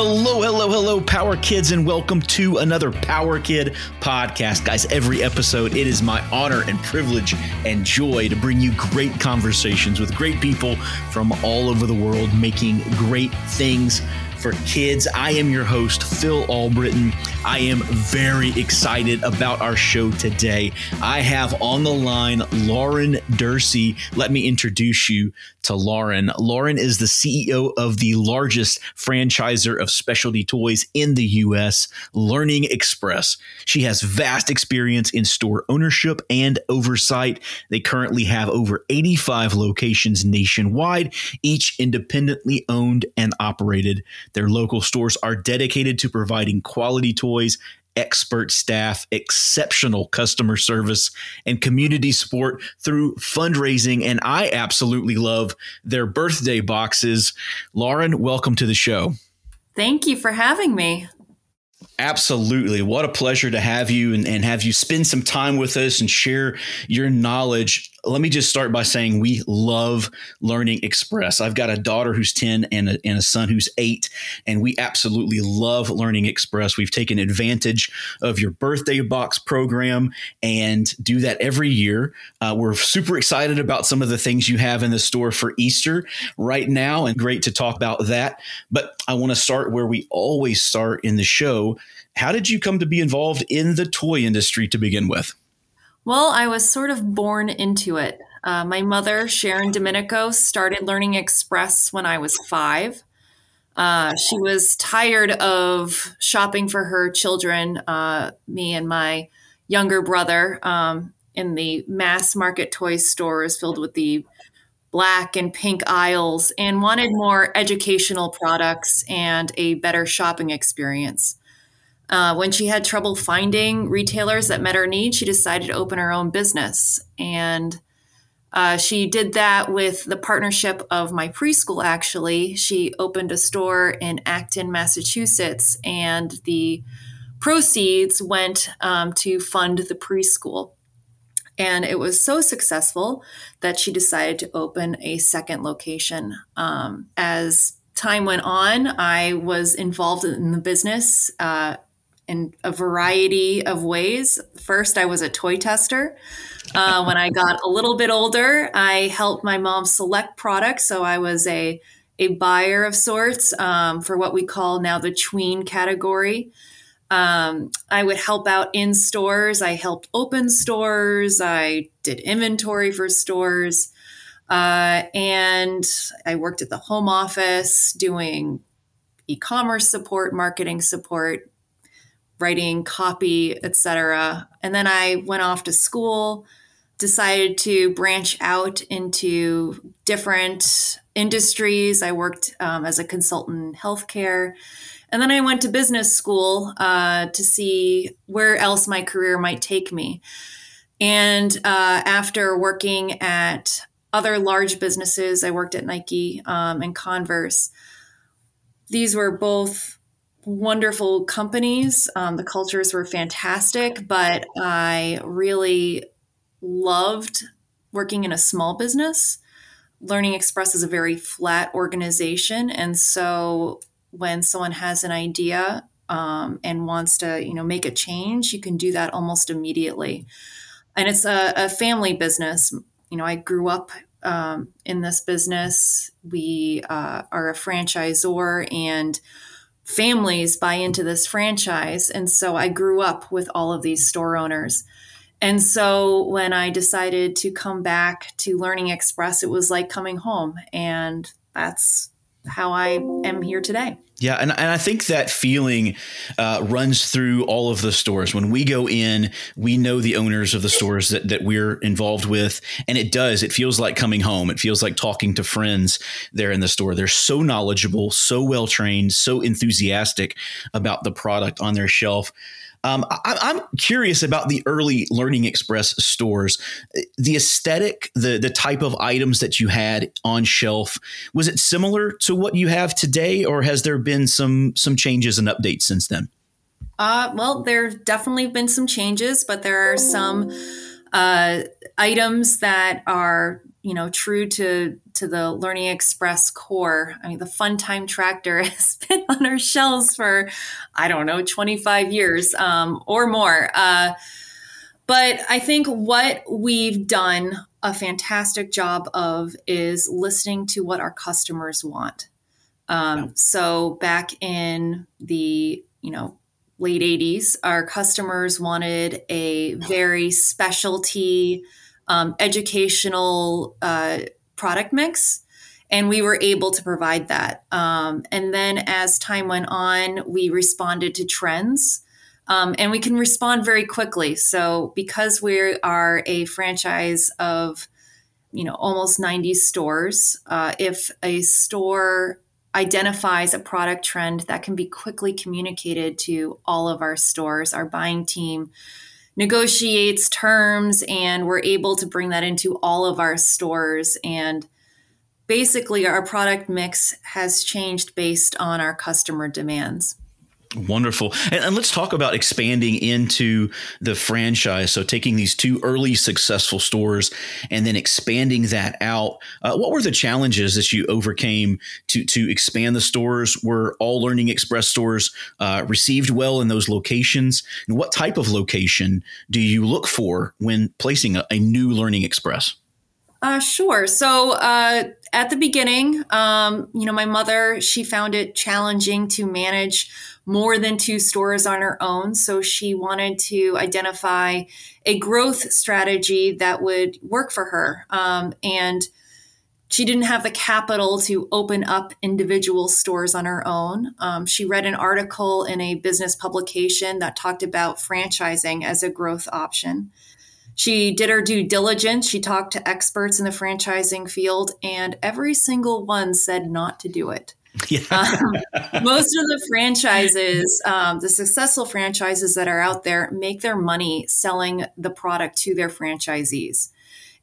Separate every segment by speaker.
Speaker 1: Hello, hello, hello, Power Kids, and welcome to another Power Kid podcast. Guys, every episode, it is my honor and privilege and joy to bring you great conversations with great people from all over the world making great things for kids. I am your host, Phil Albritton. I am very excited about our show today. I have on the line Lauren Derse. Let me introduce you to Lauren. Lauren is the CEO of the largest franchisor of specialty toys in the US, Learning Express. She has vast experience in store ownership and oversight. They currently have over 85 locations nationwide, each independently owned and operated. Their local stores are dedicated to providing quality toys expert staff, exceptional customer service, and community support through fundraising. And I absolutely love their birthday boxes. Lauren, welcome to the show.
Speaker 2: Thank you for having me.
Speaker 1: Absolutely. What a pleasure to have you and, and have you spend some time with us and share your knowledge let me just start by saying we love Learning Express. I've got a daughter who's 10 and a, and a son who's eight, and we absolutely love Learning Express. We've taken advantage of your birthday box program and do that every year. Uh, we're super excited about some of the things you have in the store for Easter right now, and great to talk about that. But I want to start where we always start in the show. How did you come to be involved in the toy industry to begin with?
Speaker 2: Well, I was sort of born into it. Uh, my mother, Sharon Domenico, started Learning Express when I was five. Uh, she was tired of shopping for her children, uh, me and my younger brother, um, in the mass market toy stores filled with the black and pink aisles, and wanted more educational products and a better shopping experience. Uh, when she had trouble finding retailers that met her needs, she decided to open her own business. And uh, she did that with the partnership of my preschool, actually. She opened a store in Acton, Massachusetts, and the proceeds went um, to fund the preschool. And it was so successful that she decided to open a second location. Um, as time went on, I was involved in the business. Uh, in a variety of ways. First, I was a toy tester. Uh, when I got a little bit older, I helped my mom select products. So I was a, a buyer of sorts um, for what we call now the tween category. Um, I would help out in stores. I helped open stores. I did inventory for stores. Uh, and I worked at the home office doing e commerce support, marketing support, writing copy, etc. And then I went off to school, decided to branch out into different industries. I worked um, as a consultant in healthcare. And then I went to business school uh, to see where else my career might take me. And uh, after working at other large businesses, I worked at Nike um, and Converse. These were both wonderful companies. Um, the cultures were fantastic, but I really loved working in a small business. Learning Express is a very flat organization. And so when someone has an idea um, and wants to, you know, make a change, you can do that almost immediately. And it's a, a family business. You know, I grew up um, in this business. We uh, are a franchisor and families buy into this franchise. And so I grew up with all of these store owners. And so when I decided to come back to Learning Express, it was like coming home. And that's how I am here today.
Speaker 1: Yeah, and, and I think that feeling uh, runs through all of the stores. When we go in, we know the owners of the stores that, that we're involved with, and it does. It feels like coming home. It feels like talking to friends there in the store. They're so knowledgeable, so well trained, so enthusiastic about the product on their shelf. Um, I, am curious about the early Learning Express stores. The aesthetic, the the type of items that you had on shelf, was it similar to what you have today, or has there been some some changes and updates since then?
Speaker 2: Uh, well, there have definitely been some changes, but there are some uh, items that are you know true to to the learning express core. I mean the fun time tractor has been on our shelves for i don't know 25 years um, or more. Uh, but i think what we've done a fantastic job of is listening to what our customers want. Um, so back in the you know late 80s, our customers wanted a very specialty um, educational uh, product mix. And we were able to provide that. Um, and then as time went on, we responded to trends. Um, and we can respond very quickly. So because we are a franchise of, you know, almost 90 stores, uh, if a store identifies a product trend that can be quickly communicated to all of our stores. Our buying team negotiates terms and we're able to bring that into all of our stores and basically our product mix has changed based on our customer demands.
Speaker 1: Wonderful. And, and, let's talk about expanding into the franchise. So, taking these two early successful stores and then expanding that out. Uh, what were the challenges that you overcame to, to expand the stores? Were all Learning Express stores uh, received well in those locations? And what type of location do you look for when placing a, a new Learning Express?
Speaker 2: Uh, sure. So uh, at the beginning, um, you know, my mother, she found it challenging to manage more than two stores on her own. So she wanted to identify a growth strategy that would work for her. Um, and she didn't have the capital to open up individual stores on her own. Um, she read an article in a business publication that talked about franchising as a growth option. She did her due diligence. She talked to experts in the franchising field, and every single one said not to do it. Yeah. um, most of the franchises, um, the successful franchises that are out there, make their money selling the product to their franchisees.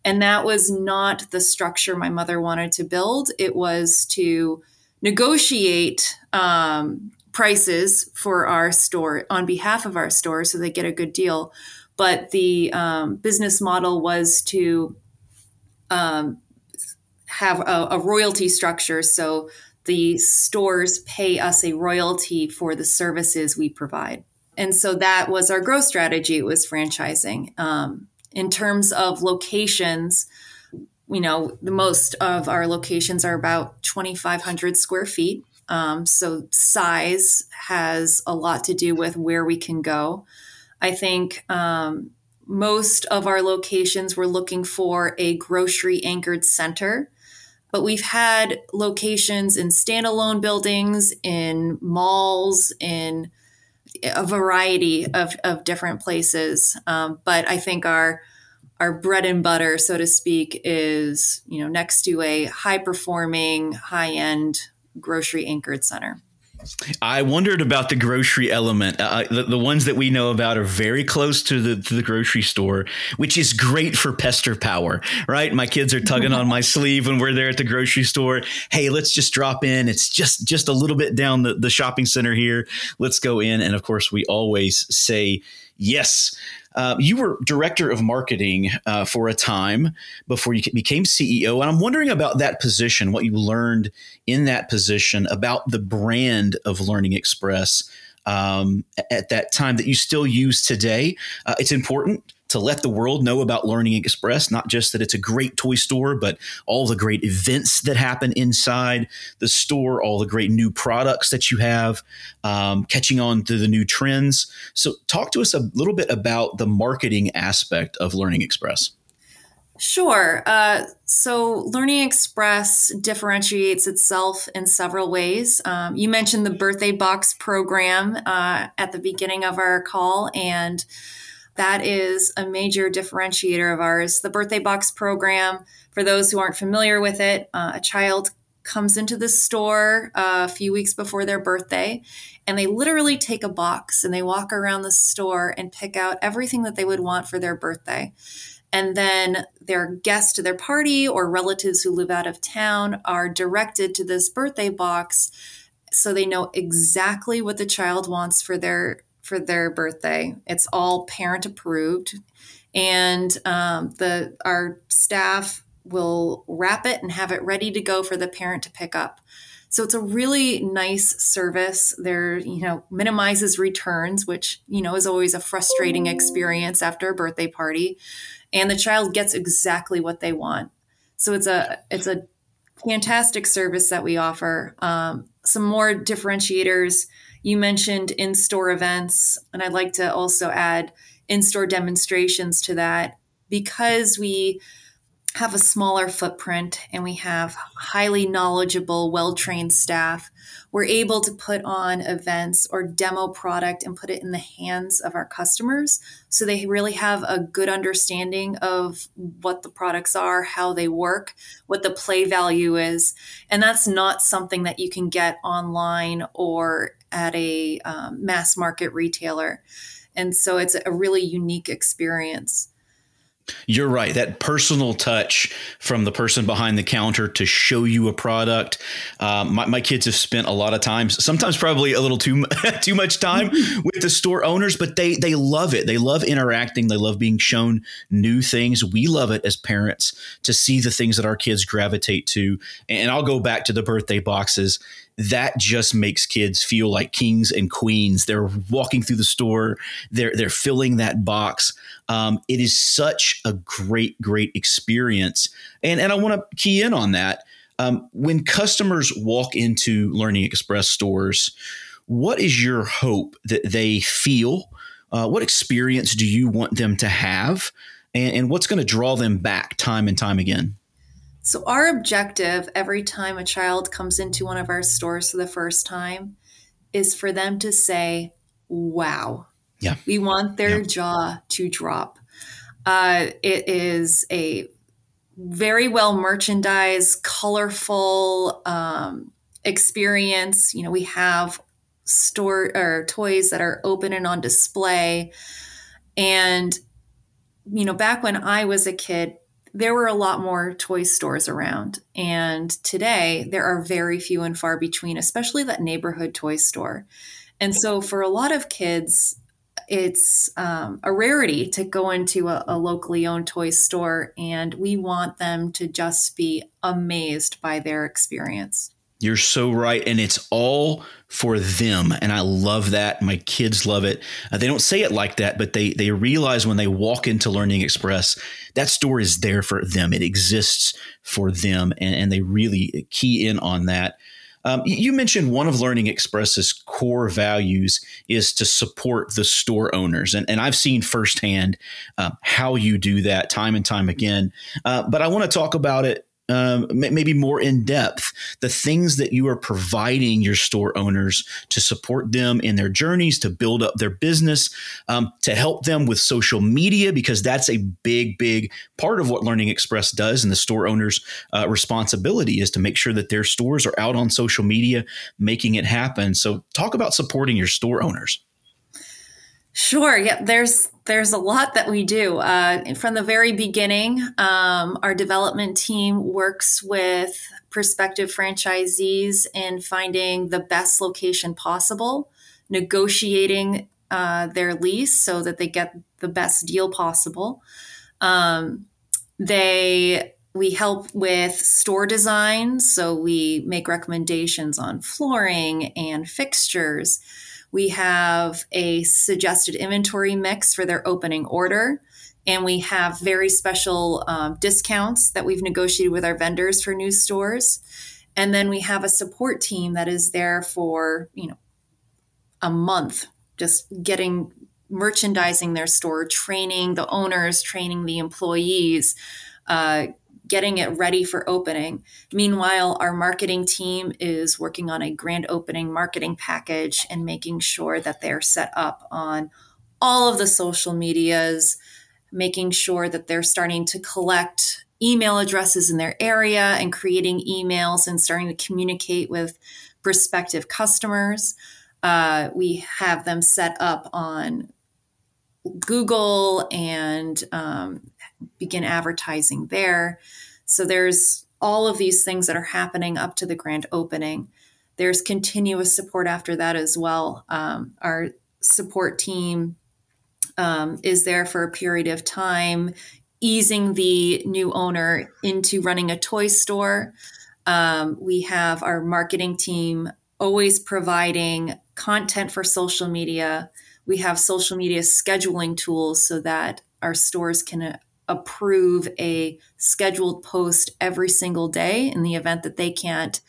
Speaker 2: And that was not the structure my mother wanted to build. It was to negotiate um, prices for our store on behalf of our store so they get a good deal. But the um, business model was to um, have a, a royalty structure. So the stores pay us a royalty for the services we provide. And so that was our growth strategy. It was franchising. Um, in terms of locations, you know, the most of our locations are about 2,500 square feet. Um, so size has a lot to do with where we can go. I think um, most of our locations we're looking for a grocery anchored center but we've had locations in standalone buildings, in malls, in a variety of, of different places. Um, but I think our our bread and butter, so to speak, is you know next to a high performing, high end grocery anchored center.
Speaker 1: I wondered about the grocery element. Uh, the, the, ones that we know about are very close to the, to the grocery store, which is great for pester power, right? My kids are tugging on my sleeve when we're there at the grocery store. Hey, let's just drop in. It's just just a little bit down the, the shopping center here. Let's go in. And of course, we always say yes. Uh, you were director of marketing uh, for a time before you became CEO. And I'm wondering about that position, what you learned in that position about the brand of Learning Express um, at that time that you still use today. Uh, it's important to let the world know about Learning Express, not just that it's a great toy store, but all the great events that happen inside the store, all the great new products that you have, um, catching on to the new trends. So, talk to us a little bit about the marketing aspect of Learning Express.
Speaker 2: Sure. Uh, so Learning Express differentiates itself in several ways. Um, you mentioned the birthday box program uh, at the beginning of our call, and that is a major differentiator of ours. The birthday box program, for those who aren't familiar with it, uh, a child comes into the store uh, a few weeks before their birthday and they literally take a box and they walk around the store and pick out everything that they would want for their birthday. And then their guests to their party or relatives who live out of town are directed to this birthday box so they know exactly what the child wants for their for their birthday. It's all parent approved. and um, the our staff will wrap it and have it ready to go for the parent to pick up. So it's a really nice service. There, you know, minimizes returns, which, you know, is always a frustrating experience after a birthday party. And the child gets exactly what they want. So it's a it's a fantastic service that we offer. Um, some more differentiators. You mentioned in-store events, and I'd like to also add in-store demonstrations to that because we have a smaller footprint and we have highly knowledgeable, well trained staff, we're able to put on events or demo product and put it in the hands of our customers so they really have a good understanding of what the products are, how they work, what the play value is. And that's not something that you can get online or at a um, mass market retailer. And so it's a really unique experience.
Speaker 1: You're right. That personal touch from the person behind the counter to show you a product. Um, my, my, kids have spent a lot of time, sometimes probably a little too too much time with the store owners, but they they love it. They love interacting. They love being shown new things. We love it as parents to see the things that our kids gravitate to. And I'll go back to the birthday boxes that just makes kids feel like kings and queens. They're walking through the store, they're they're filling that box. Um, it is such a great, great experience, and and I want to key in on that. Um, when customers walk into Learning Express stores, what is your hope that they feel? Uh, what experience do you want them to have? And, and what's going to draw them back time and time again?
Speaker 2: So, our objective every time a child comes into one of our stores for the first time is for them to say, Wow.
Speaker 1: Yeah.
Speaker 2: We want their yeah. jaw to drop. Uh, it is a very well merchandised, colorful um, experience. You know, we have store or toys that are open and on display. And, you know, back when I was a kid, there were a lot more toy stores around. And today, there are very few and far between, especially that neighborhood toy store. And so, for a lot of kids, it's um, a rarity to go into a, a locally owned toy store, and we want them to just be amazed by their experience.
Speaker 1: You're so right. And it's all for them. And I love that. My kids love it. Uh, they don't say it like that, but they, they realize when they walk into Learning Express, that store is there for them. It exists for them. And, and they really key in on that. Um, you mentioned one of Learning Express's core values is to support the store owners, and, and I've seen firsthand uh, how you do that time and time again. Uh, but I want to talk about it um, maybe more in depth the things that you are providing your store owners to support them in their journeys to build up their business um, to help them with social media because that's a big big part of what learning express does and the store owners uh, responsibility is to make sure that their stores are out on social media making it happen. So talk about supporting your store owners
Speaker 2: Sure. Yeah, there's there's a lot that we do. Uh, from the very beginning, um, our development team works with prospective franchisees in finding the best location possible, negotiating uh, their lease so that they get the best deal possible. Um, they we help with store design, so we make recommendations on flooring and fixtures. We have a suggested inventory mix for their opening order. And we have very special um, discounts that we've negotiated with our vendors for new stores. And then we have a support team that is there for, you know, a month, just getting merchandising their store, training the owners, training the employees, uh, getting it ready for opening. Meanwhile, our marketing team is working on a grand opening marketing package and making sure that they're set up on all of the social medias, making sure that they're starting to collect email addresses in their area and creating emails and starting to communicate with prospective customers. Uh, we have them set up on Google and um, begin advertising there. So there's all of these things that are happening up to the grand opening. There's continuous support after that as well. Um, our support team um, is there for a period of time, easing the new owner into running a toy store. Um, we have our marketing team always providing content for social media. We have social media scheduling tools so that our stores can approve a scheduled post every single day in the event that they can't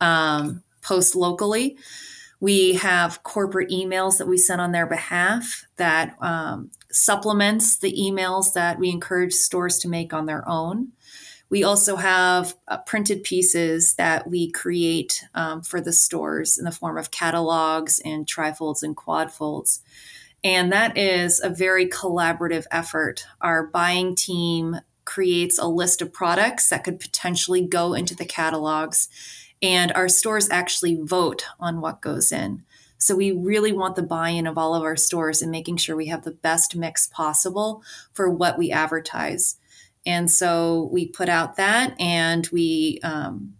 Speaker 2: um, post locally. We have corporate emails that we send on their behalf that um, supplements the emails that we encourage stores to make on their own. We also have uh, printed pieces that we create um, for the stores in the form of catalogs and trifolds and quadfolds. And that is a very collaborative effort. Our buying team creates a list of products that could potentially go into the catalogs, and our stores actually vote on what goes in. So we really want the buy in of all of our stores and making sure we have the best mix possible for what we advertise. And so we put out that and we um,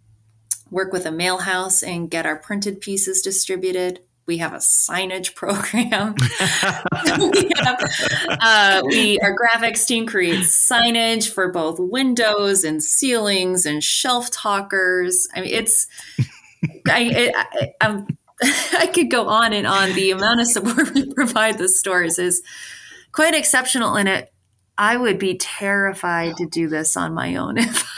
Speaker 2: work with a mail house and get our printed pieces distributed we have a signage program. we, have, uh, we our graphics team creates signage for both windows and ceilings and shelf talkers. I mean, it's I, I, I'm, I could go on and on. The amount of support we provide the stores is quite exceptional, and it I would be terrified to do this on my own if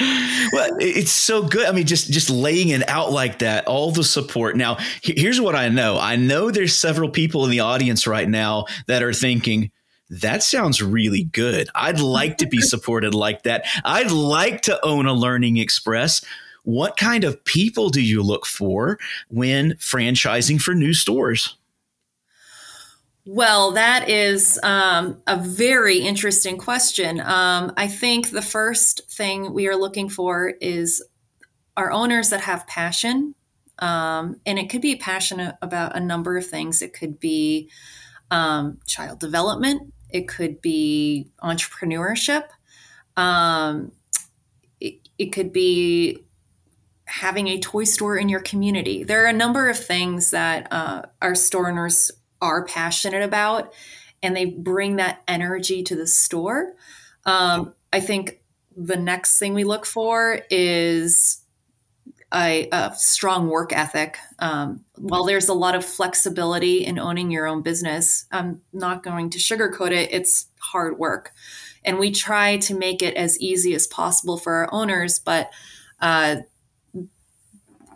Speaker 1: well, it's so good. I mean, just just laying it out like that, all the support. Now, here's what I know. I know there's several people in the audience right now that are thinking, that sounds really good. I'd like to be supported like that. I'd like to own a Learning Express. What kind of people do you look for when franchising for new stores?
Speaker 2: Well, that is um, a very interesting question. Um, I think the first thing we are looking for is our owners that have passion. Um, and it could be passionate about a number of things. It could be um, child development, it could be entrepreneurship, um, it, it could be having a toy store in your community. There are a number of things that uh, our store owners are passionate about and they bring that energy to the store. Um, I think the next thing we look for is a, a strong work ethic. Um, while there's a lot of flexibility in owning your own business, I'm not going to sugarcoat it. It's hard work. And we try to make it as easy as possible for our owners, but uh,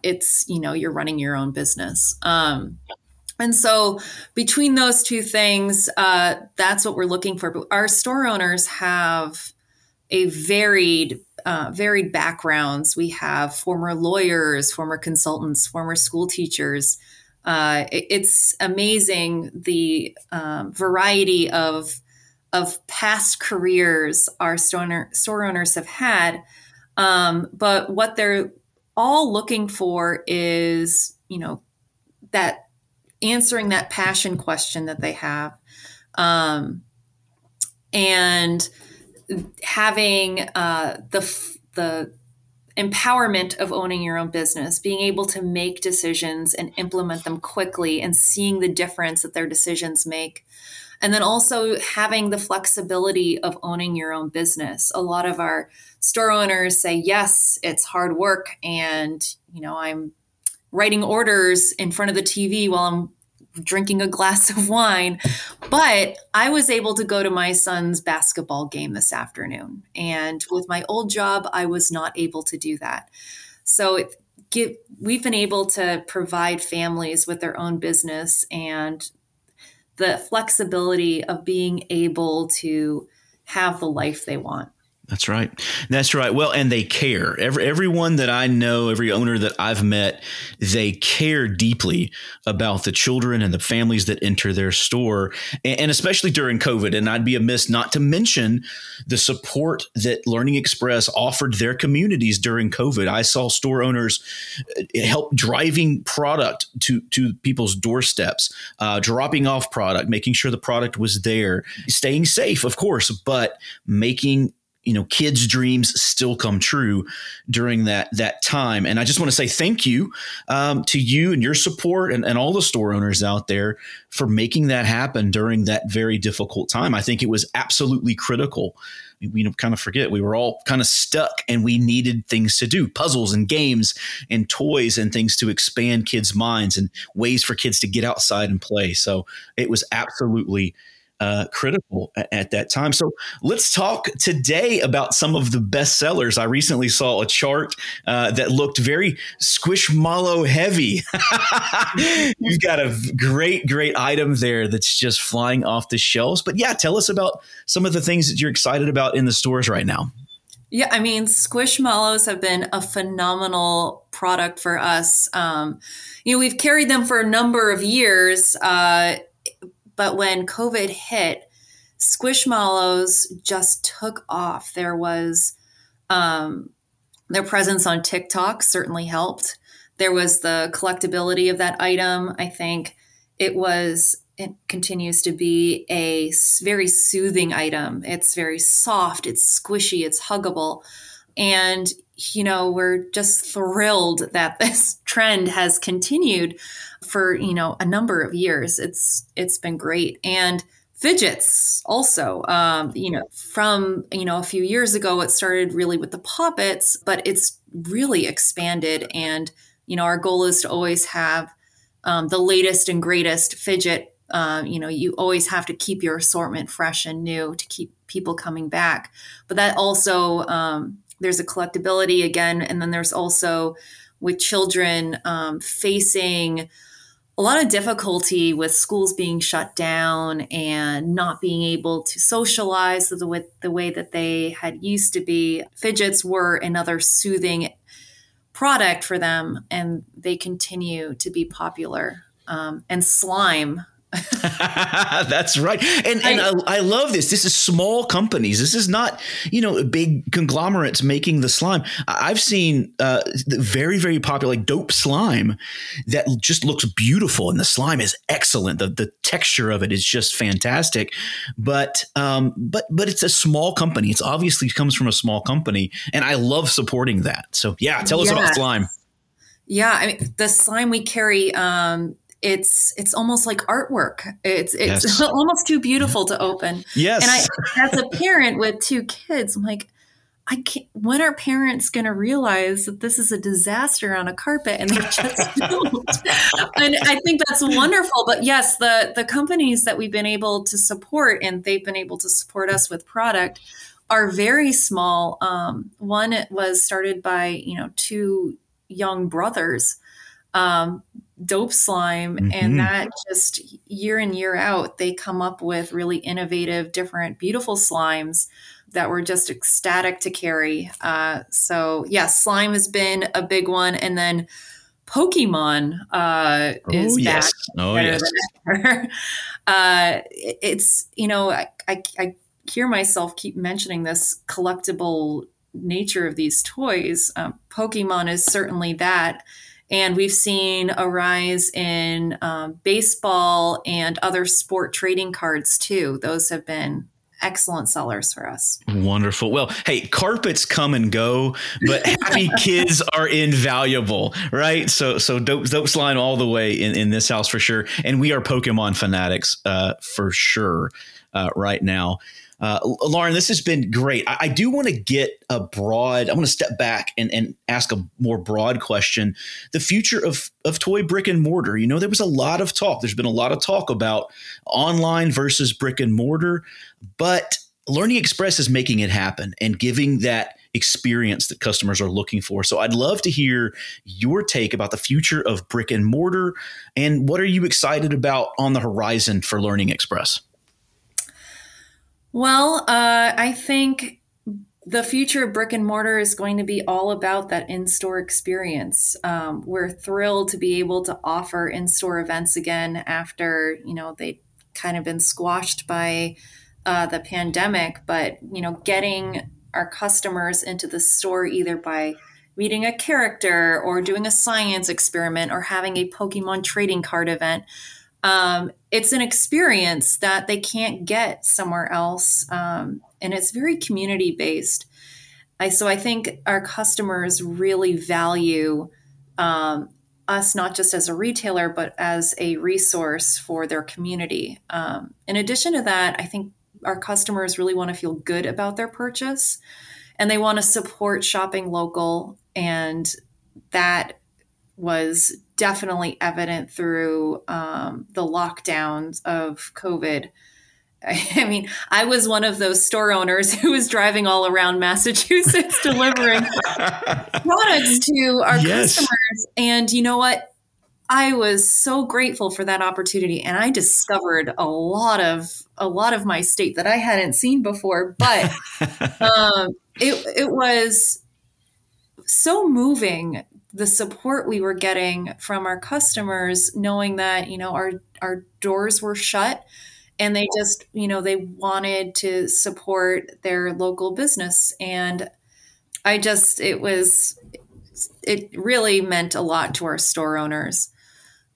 Speaker 2: it's, you know, you're running your own business. Um, and so, between those two things, uh, that's what we're looking for. But our store owners have a varied, uh, varied backgrounds. We have former lawyers, former consultants, former school teachers. Uh, it, it's amazing the um, variety of of past careers our store, store owners have had. Um, but what they're all looking for is, you know, that answering that passion question that they have. Um, and having uh, the the empowerment of owning your own business being able to make decisions and implement them quickly and seeing the difference that their decisions make. And then also having the flexibility of owning your own business. A lot of our store owners say yes it's hard work and you know i'm writing orders in front of the TV while I'm drinking a glass of wine. But I was able to go to my son's basketball game this afternoon. And with my old job, I was not able to do that. So it, we've been able to provide families with their own business and the flexibility of being able to have the life they want.
Speaker 1: That's right. That's right. Well, and they care. Every, everyone that I know, every owner that I've met, they care deeply about the children and the families that enter their store, and, and especially during COVID. And I'd be amiss not to mention the support that Learning Express offered their communities during COVID. I saw store owners uh, help driving product to to people's doorsteps, uh, dropping off product, making sure the product was there, staying safe, of course, but making you know kids dreams still come true during that that time. And i just want to say thank you um, to you and your support and, and all the store owners out there for making that happen during that very difficult time. I think it was absolutely critical. We kind of forget we were all kind of stuck and we needed things to do puzzles and games and toys and things to expand kids minds and ways for kids to get outside and play. So it was absolutely uh, critical at, at, that time. So let's talk today about some of the best sellers. I recently saw a chart uh, that looked very squishmallow heavy. You've got a great, great item there that's just flying off the shelves. But yeah, tell us about some of the things that you're excited about in the stores right now.
Speaker 2: Yeah, I mean, Squishmallows have been a phenomenal product for us. Um, you know, we've carried them for a number of years. Uh, but when COVID hit, Squishmallows just took off. There was um, their presence on TikTok certainly helped. There was the collectability of that item. I think it was it continues to be a very soothing item. It's very soft, it's squishy, it's huggable. And you know, we're just thrilled that this trend has continued for, you know, a number of years. It's it's been great. And fidgets also um, you know from you know a few years ago it started really with the poppets but it's really expanded and you know our goal is to always have um, the latest and greatest fidget um, you know you always have to keep your assortment fresh and new to keep people coming back but that also um, there's a collectability again, and then there's also with children um, facing a lot of difficulty with schools being shut down and not being able to socialize the way, the way that they had used to be. Fidgets were another soothing product for them, and they continue to be popular. Um, and slime
Speaker 1: That's right. And and I, I, love this. This is small companies. This is not, you know, big conglomerates making the slime. I've seen uh, very, very popular like dope slime that just looks beautiful and the slime is excellent. The the texture of it is just fantastic. But um but but it's a small company. It's obviously comes from a small company and I love supporting that. So yeah, tell us about slime.
Speaker 2: Yeah, I mean the slime we carry um it's it's almost like artwork. It's it's yes. almost too beautiful to open.
Speaker 1: Yes.
Speaker 2: And I, as a parent with two kids, I'm like, I can't. When are parents going to realize that this is a disaster on a carpet, and they just don't? and I think that's wonderful. But yes, the the companies that we've been able to support, and they've been able to support us with product, are very small. Um, one was started by you know two young brothers um, dope slime mm-hmm. and that just year in year out they come up with really innovative different beautiful slimes that were just ecstatic to carry. Uh, so yeah slime has been a big one. And then pokemon uh, oh, is yes. back oh yes. uh, it's you know I, I, I hear myself keep mentioning this collectible nature of these toys. Um, pokemon is certainly that and we've seen a rise in um, baseball and other sport trading cards too. Those have been excellent sellers for us.
Speaker 1: Wonderful. Well, hey, carpets come and go, but happy kids are invaluable, right? So, so dope, dope slime all the way in, in this house for sure. And we are Pokemon fanatics uh, for sure uh, right now. Uh, Lauren, this has been great. I, I do want to get a broad, I want to step back and, and ask a more broad question. The future of, of toy brick and mortar. You know, there was a lot of talk. There's been a lot of talk about online versus brick and mortar, but Learning Express is making it happen and giving that experience that customers are looking for. So I'd love to hear your take about the future of brick and mortar and what are you excited about on the horizon for Learning Express?
Speaker 2: Well, uh, I think the future of brick and mortar is going to be all about that in store experience. Um, we're thrilled to be able to offer in store events again after, you know, they kind of been squashed by uh, the pandemic, but, you know, getting our customers into the store either by meeting a character or doing a science experiment or having a Pokemon trading card event um, it's an experience that they can't get somewhere else. Um, and it's very community based. I, so I think our customers really value um, us not just as a retailer, but as a resource for their community. Um, in addition to that, I think our customers really want to feel good about their purchase and they want to support shopping local. And that was definitely evident through um, the lockdowns of COVID. I mean, I was one of those store owners who was driving all around Massachusetts delivering products to our yes. customers. And you know what? I was so grateful for that opportunity and I discovered a lot of a lot of my state that I hadn't seen before, but um, it it was so moving the support we were getting from our customers knowing that, you know, our our doors were shut and they just, you know, they wanted to support their local business. And I just it was it really meant a lot to our store owners.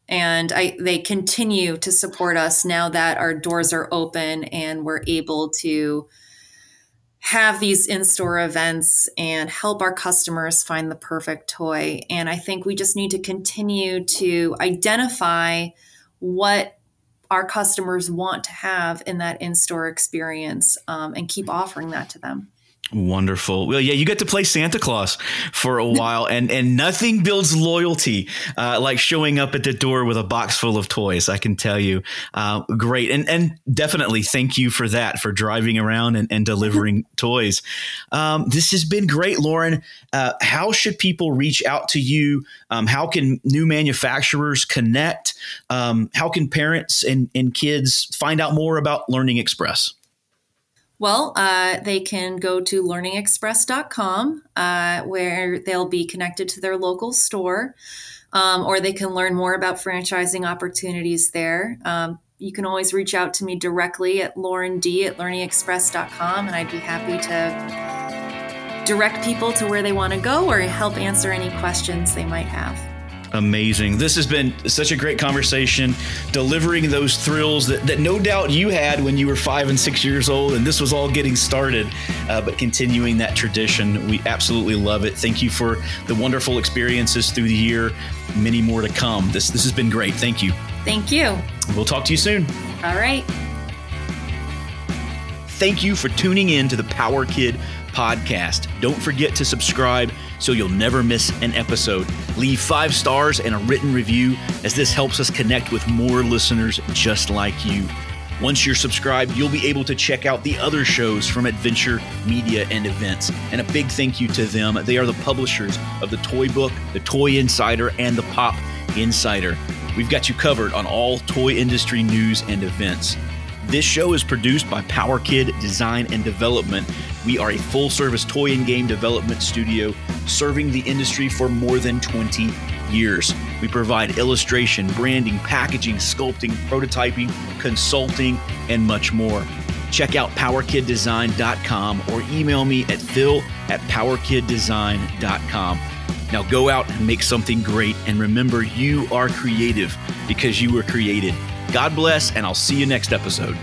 Speaker 2: And I, they continue to support us now that our doors are open and we're able to have these in-store events and help our customers find the perfect toy. And i think we just need to continue to identify what our customers want to have in that in-store experience um, and keep offering that to them
Speaker 1: Wonderful. Well, yeah, you get to play Santa Claus for a while, and and nothing builds loyalty uh, like showing up at the door with a box full of toys. I can tell you, uh, great, and and definitely thank you for that for driving around and, and delivering toys. Um, this has been great, Lauren. Uh, how should people reach out to you? Um, how can new manufacturers connect? Um, how can parents and and kids find out more about Learning Express?
Speaker 2: Well, uh, they can go to learningexpress.com uh, where they'll be connected to their local store, um, or they can learn more about franchising opportunities there. Um, you can always reach out to me directly at lauren d at learningexpress.com, and I'd be happy to direct people to where they want to go or help answer any questions they might have
Speaker 1: amazing. This has been such a great conversation, delivering those thrills that, that no doubt you had when you were five and six years old, and this was all getting started, uh, but continuing that tradition. We absolutely love it. Thank you for the wonderful experiences through the year. Many more to come. This, this has been great. Thank you.
Speaker 2: Thank you.
Speaker 1: We'll talk to you soon.
Speaker 2: All right.
Speaker 1: Thank you for tuning in to the Power Kid podcast. Don't forget to subscribe so you'll never miss an episode. Leave five stars and a written review, as this helps us connect with more listeners just like you. Once you're subscribed, you'll be able to check out the other shows from Adventure Media and Events. And a big thank you to them. They are the publishers of the Toy Book, the Toy Insider, and the Pop Insider. We've got you covered on all toy industry news and events. This show is produced by Power Kid Design and Development. We are a full service toy and game development studio serving the industry for more than 20 years. We provide illustration, branding, packaging, sculpting, prototyping, consulting, and much more. Check out powerkiddesign.com or email me at phil at powerkiddesign.com. Now go out and make something great and remember you are creative because you were created God bless, and I'll see you next episode.